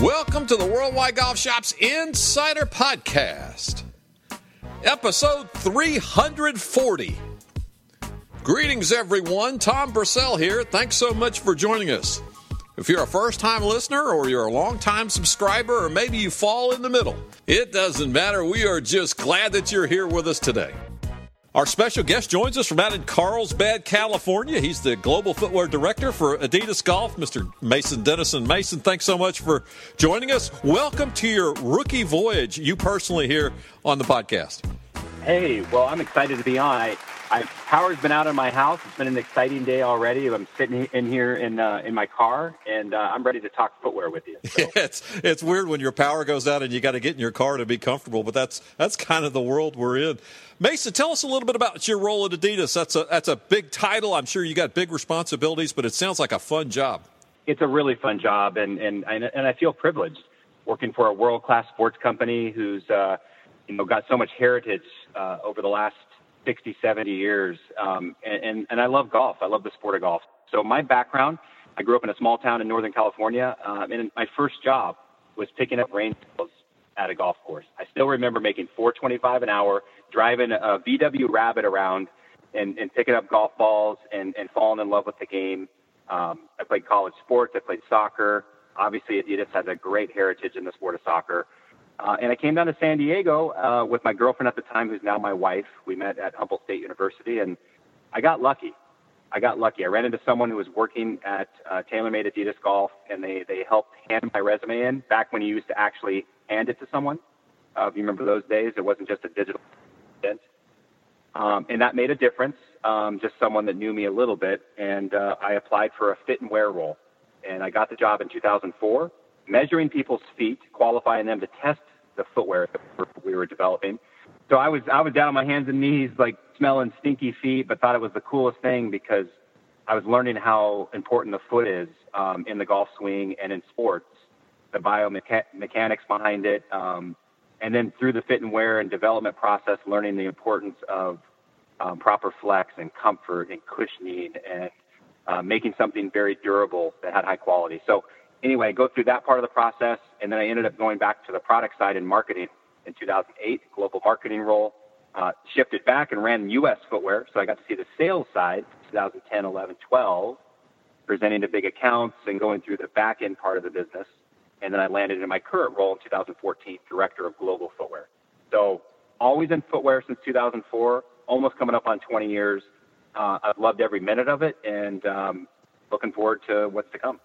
Welcome to the Worldwide Golf Shops Insider Podcast, episode 340. Greetings, everyone. Tom Purcell here. Thanks so much for joining us. If you're a first time listener or you're a long time subscriber or maybe you fall in the middle, it doesn't matter. We are just glad that you're here with us today. Our special guest joins us from out in Carlsbad, California. He's the Global Footwear Director for Adidas Golf, Mr. Mason Dennison. Mason, thanks so much for joining us. Welcome to your rookie voyage, you personally here on the podcast. Hey, well, I'm excited to be on. I, power's been out in my house. It's been an exciting day already. I'm sitting in here in uh, in my car, and uh, I'm ready to talk footwear with you. So. it's it's weird when your power goes out and you got to get in your car to be comfortable, but that's that's kind of the world we're in. Mason, tell us a little bit about your role at Adidas. That's a that's a big title. I'm sure you got big responsibilities, but it sounds like a fun job. It's a really fun job, and and and I feel privileged working for a world class sports company who's uh, you know got so much heritage uh, over the last 60, 70 years. Um, and, and, and I love golf. I love the sport of golf. So my background, I grew up in a small town in Northern California. Um, and my first job was picking up range balls at a golf course. I still remember making 425 an hour, driving a VW Rabbit around and, and picking up golf balls and, and falling in love with the game. Um, I played college sports. I played soccer. Obviously, Adidas has a great heritage in the sport of soccer. Uh, and I came down to San Diego uh, with my girlfriend at the time, who's now my wife. We met at Humboldt State University, and I got lucky. I got lucky. I ran into someone who was working at uh, TaylorMade Adidas Golf, and they they helped hand my resume in back when you used to actually hand it to someone. Uh, if you remember those days, it wasn't just a digital print. Um, and that made a difference. Um, just someone that knew me a little bit, and uh, I applied for a fit and wear role, and I got the job in 2004 measuring people's feet, qualifying them to test the footwear that we were developing. So I was I was down on my hands and knees, like smelling stinky feet, but thought it was the coolest thing because I was learning how important the foot is um, in the golf swing and in sports, the biomechanics behind it, um, and then through the fit and wear and development process, learning the importance of um, proper flex and comfort and cushioning and uh, making something very durable that had high quality. So anyway, go through that part of the process, and then I ended up going back to the product side in marketing in 2008, global marketing role. Uh, shifted back and ran U.S. footwear, so I got to see the sales side, 2010, 11, 12, presenting to big accounts and going through the back end part of the business. And then I landed in my current role in 2014, director of global footwear. So always in footwear since 2004, almost coming up on 20 years. Uh, I've loved every minute of it, and um, looking forward to what's to come.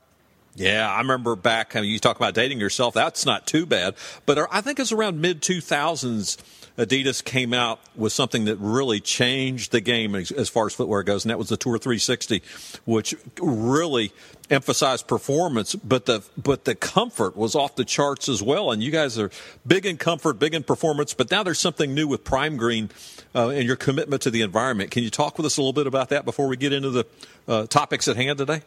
Yeah, I remember back. I mean, you talk about dating yourself. That's not too bad. But I think it's around mid two thousands. Adidas came out with something that really changed the game as, far as footwear goes, and that was the Tour 360, which really emphasized performance, but the but the comfort was off the charts as well. And you guys are big in comfort, big in performance, but now there's something new with Prime Green uh, and your commitment to the environment. Can you talk with us a little bit about that before we get into the uh, topics at hand today?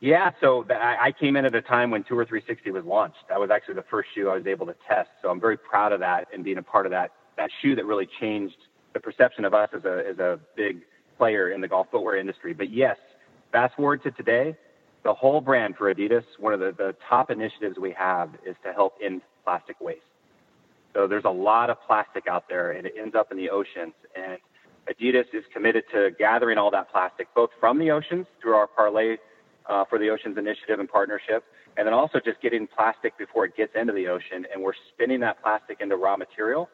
Yeah, so I came in at a time when Tour 360 was launched. That was actually the first shoe I was able to test. So I'm very proud of that and being a part of that that shoe that really changed the perception of us as a as a big player in the golf footwear industry. But yes, fast forward to today, the whole brand for Adidas, one of the, the top initiatives we have is to help end plastic waste. So there's a lot of plastic out there and it ends up in the oceans and Adidas is committed to gathering all that plastic both from the oceans through our Parley uh, for the Oceans Initiative and partnership, and then also just getting plastic before it gets into the ocean, and we're spinning that plastic into raw material,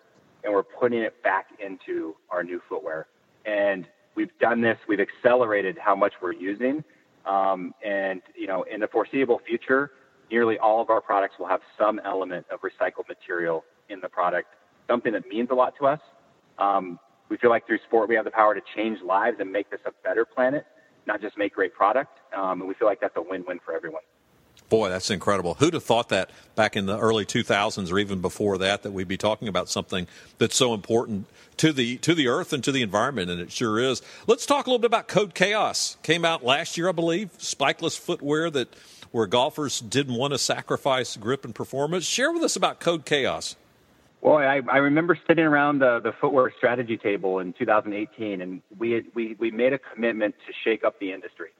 and we're putting it back into our new footwear. And we've done this. We've accelerated how much we're using, um, and you know, in the foreseeable future, nearly all of our products will have some element of recycled material in the product, something that means a lot to us. Um, we feel like through sport, we have the power to change lives and make this a better planet not just make great product. Um, and we feel like that's a win-win for everyone. Boy, that's incredible. Who'd have thought that back in the early 2000s or even before that that we'd be talking about something that's so important to the to the earth and to the environment and it sure is. Let's talk a little bit about Code Chaos. Came out last year, I believe, spikeless footwear that where golfers didn't want to sacrifice grip and performance. Share with us about Code Chaos. Well, I, I remember sitting around the, the footwear strategy table in 2018, and we, had, we, we made a commitment to shake up the industry.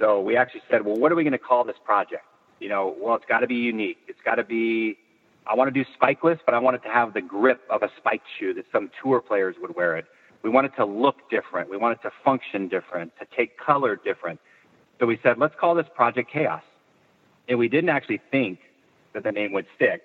So we actually said, well, what are we going to call this project? You know, well, it's got to be unique. It's got to be, I want to do spikeless, but I want it to have the grip of a spiked shoe that some tour players would wear it. We want it to look different. We want it to function different, to take color different. So we said, let's call this Project Chaos. And we didn't actually think that the name would stick.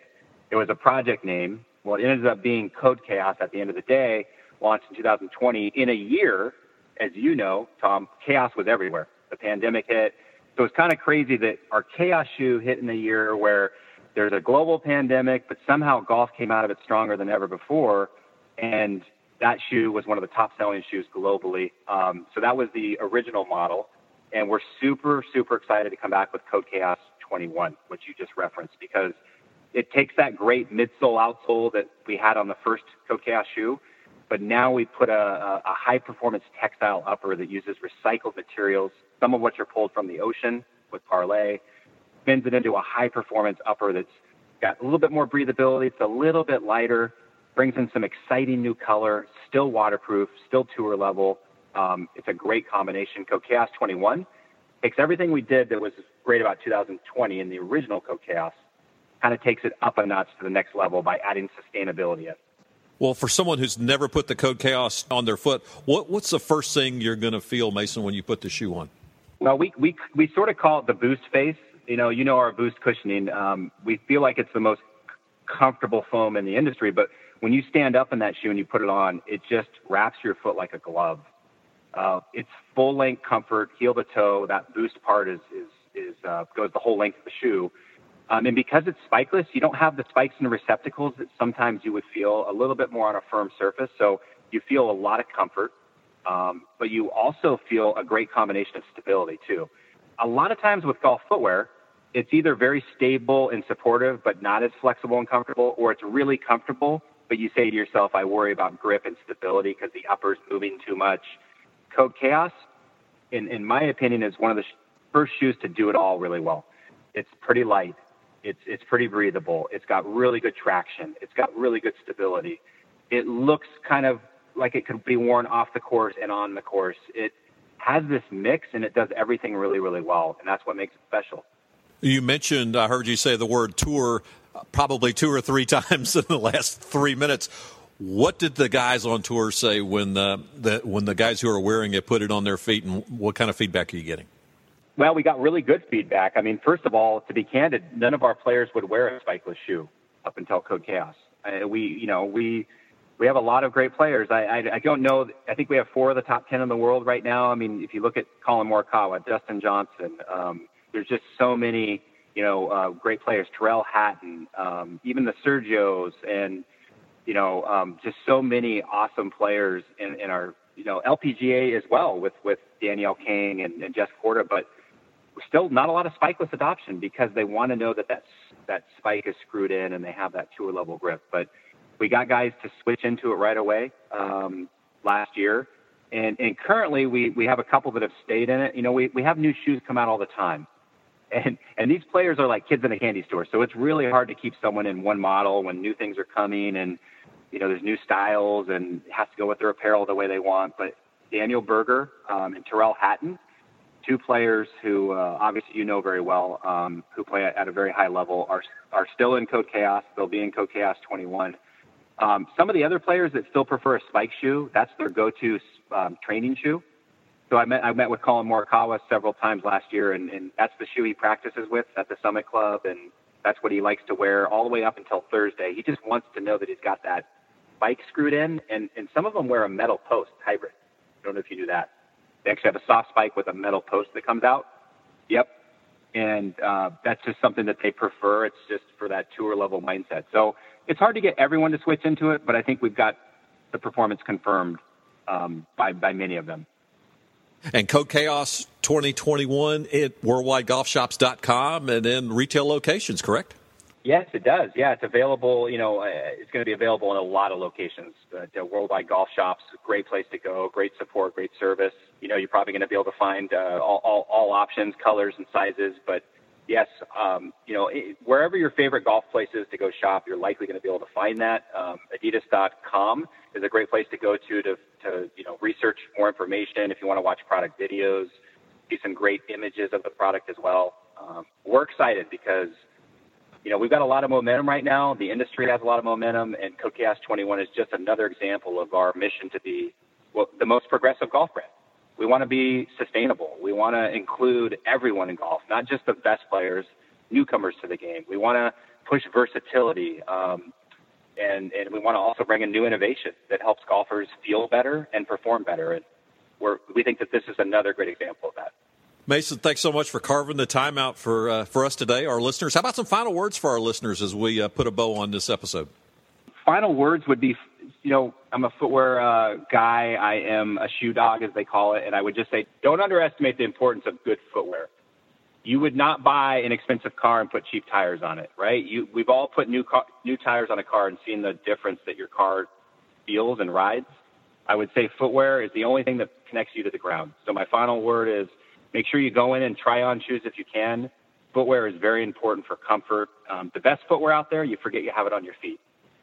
It was a project name well, it ended up being Code Chaos at the end of the day, launched in 2020. In a year, as you know, Tom, chaos was everywhere. The pandemic hit. So it's kind of crazy that our chaos shoe hit in a year where there's a global pandemic, but somehow golf came out of it stronger than ever before. And that shoe was one of the top selling shoes globally. Um, so that was the original model. And we're super, super excited to come back with Code Chaos 21, which you just referenced, because it takes that great midsole outsole that we had on the first Code Chaos shoe, but now we put a, a, high performance textile upper that uses recycled materials, some of which are pulled from the ocean with Parley, spins it into a high performance upper that's got a little bit more breathability. It's a little bit lighter, brings in some exciting new color, still waterproof, still tour level. Um, it's a great combination. Code Chaos 21 takes everything we did that was great about 2020 in the original Code Chaos kind of takes it up a notch to the next level by adding sustainability in. Well, for someone who's never put the Code Chaos on their foot, what, what's the first thing you're going to feel, Mason, when you put the shoe on? Well, we, we, we sort of call it the boost face. You know, you know our boost cushioning. Um, we feel like it's the most comfortable foam in the industry, but when you stand up in that shoe and you put it on, it just wraps your foot like a glove. Uh, it's full length comfort, heel to toe. That boost part is is is uh, goes the whole length of the shoe, um, and because it's spikeless, you don't have the spikes and receptacles that sometimes you would feel a little bit more on a firm surface. So you feel a lot of comfort, um, but you also feel a great combination of stability too. A lot of times with golf footwear, it's either very stable and supportive, but not as flexible and comfortable, or it's really comfortable, but you say to yourself, I worry about grip and stability because the upper's moving too much. Code Chaos, in, in my opinion, is one of the sh- first shoes to do it all really well. It's pretty light. It's it's pretty breathable. It's got really good traction. It's got really good stability. It looks kind of like it could be worn off the course and on the course. It has this mix and it does everything really really well, and that's what makes it special. You mentioned I heard you say the word tour uh, probably two or three times in the last three minutes. What did the guys on tour say when the, the when the guys who are wearing it put it on their feet, and what kind of feedback are you getting? Well, we got really good feedback. I mean, first of all, to be candid, none of our players would wear a spikeless shoe up until Code Chaos. Uh, we, you know, we we have a lot of great players. I, I I don't know. I think we have four of the top ten in the world right now. I mean, if you look at Collin Morikawa, Dustin Johnson, um, there's just so many, you know, uh, great players. Tyrrell Hatton, um, even the Sergios, and you know, um, just so many awesome players in, in our, you know, LPGA as well with with Danielle Kang and, and Jess Porter, but still not a lot of spikeless adoption because they want to know that that's, that spike is screwed in and they have that tour level grip. But we got guys to switch into it right away um, last year. And, and currently we, we have a couple that have stayed in it. You know, we, we have new shoes come out all the time. And, and these players are like kids in a candy store. So it's really hard to keep someone in one model when new things are coming and, you know, there's new styles and it has to go with their apparel the way they want. But Daniel Berger um, and Tyrrell Hatton, two players who uh, obviously you know very well, um, who play at, a very high level, are are still in Code Chaos. They'll be in Code Chaos 21. Um, some of the other players that still prefer a spike shoe, that's their go-to um, training shoe. So I met I met with Collin Morikawa several times last year, and, and that's the shoe he practices with at the Summit Club, and that's what he likes to wear all the way up until Thursday. He just wants to know that he's got that spike screwed in, and and some of them wear a metal post hybrid. I don't know if you knew that. They actually have a soft spike with a metal post that comes out. Yep. And uh, that's just something that they prefer. It's just for that tour level mindset. So it's hard to get everyone to switch into it, but I think we've got the performance confirmed um, by, by many of them. And Code Chaos 2021 at worldwidegolfshops.com and in retail locations, correct? Yes, it does. Yeah, it's available. You know, uh, it's going to be available in a lot of locations. Uh, worldwide golf shops, great place to go, great support, great service. You know, you're probably going to be able to find uh, all, all, all options, colors, and sizes. But yes, um, you know, it, wherever your favorite golf place is to go shop, you're likely going to be able to find that. Um, Adidas.com is a great place to go to to, to you know research more information if you want to watch product videos, see some great images of the product as well. Um, we're excited because you know we've got a lot of momentum right now. The industry has a lot of momentum, and Code 21 is just another example of our mission to be well, the most progressive golf brand we want to be sustainable. We want to include everyone in golf, not just the best players, newcomers to the game. We want to push versatility, um, and and we want to also bring in new innovation that helps golfers feel better and perform better. And we're, we think that this is another great example of that. Mason, thanks so much for carving the time out for uh, for us today, our listeners. How about some final words for our listeners as we uh, put a bow on this episode? Final words would be you know, I'm a footwear uh, guy. I am a shoe dog, as they call it. And I would just say, don't underestimate the importance of good footwear. You would not buy an expensive car and put cheap tires on it, right? You, we've all put new car, new tires on a car and seen the difference that your car feels and rides. I would say footwear is the only thing that connects you to the ground. So my final word is make sure you go in and try on shoes if you can. Footwear is very important for comfort. Um, the best footwear out there, you forget you have it on your feet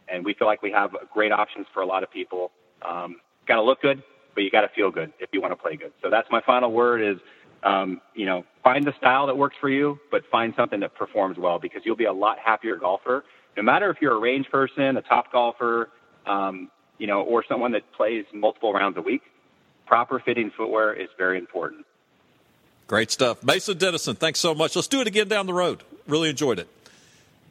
and we feel like we have great options for a lot of people. Um, got to look good, but you got to feel good if you want to play good. So that's my final word is, um, you know, find the style that works for you, but find something that performs well because you'll be a lot happier golfer. No matter if you're a range person, a top golfer, um, you know, or someone that plays multiple rounds a week, proper fitting footwear is very important. Great stuff. Mason Dennison, thanks so much. Let's do it again down the road. Really enjoyed it.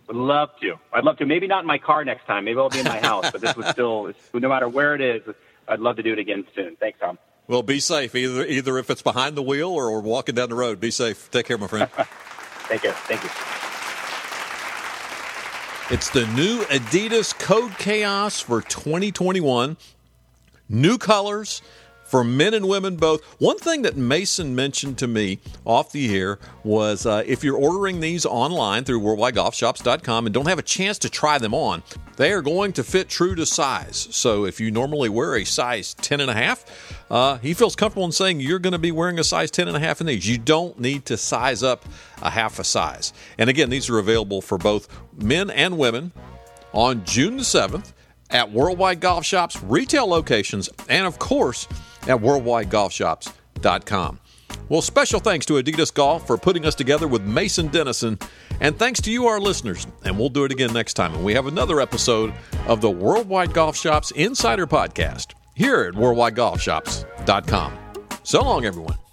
Would love to. I'd love to. Maybe not in my car next time. Maybe I'll be in my house. But this was still, no matter where it is, I'd love to do it again soon. Thanks, Tom. Well, be safe. Either either if it's behind the wheel or walking down the road. Be safe. Take care, my friend. Take care. Thank you. It's the new Adidas Code Chaos for 2021. New colors for men and women both. One thing that Mason mentioned to me off the air was uh, if you're ordering these online through worldwidegolfshops.com and don't have a chance to try them on, they are going to fit true to size. So if you normally wear a size 10 and a half, uh, he feels comfortable in saying you're going to be wearing a size 10 and a half in these. You don't need to size up a half a size. And again, these are available for both men and women on June the 7th at Worldwide Golf Shops retail locations and, of course, at worldwidegolfshops.com. Well, special thanks to Adidas Golf for putting us together with Mason Dennison, and thanks to you, our listeners. And we'll do it again next time. And we have another episode of the Worldwide Golf Shops Insider Podcast here at worldwidegolfshops.com. So long, everyone.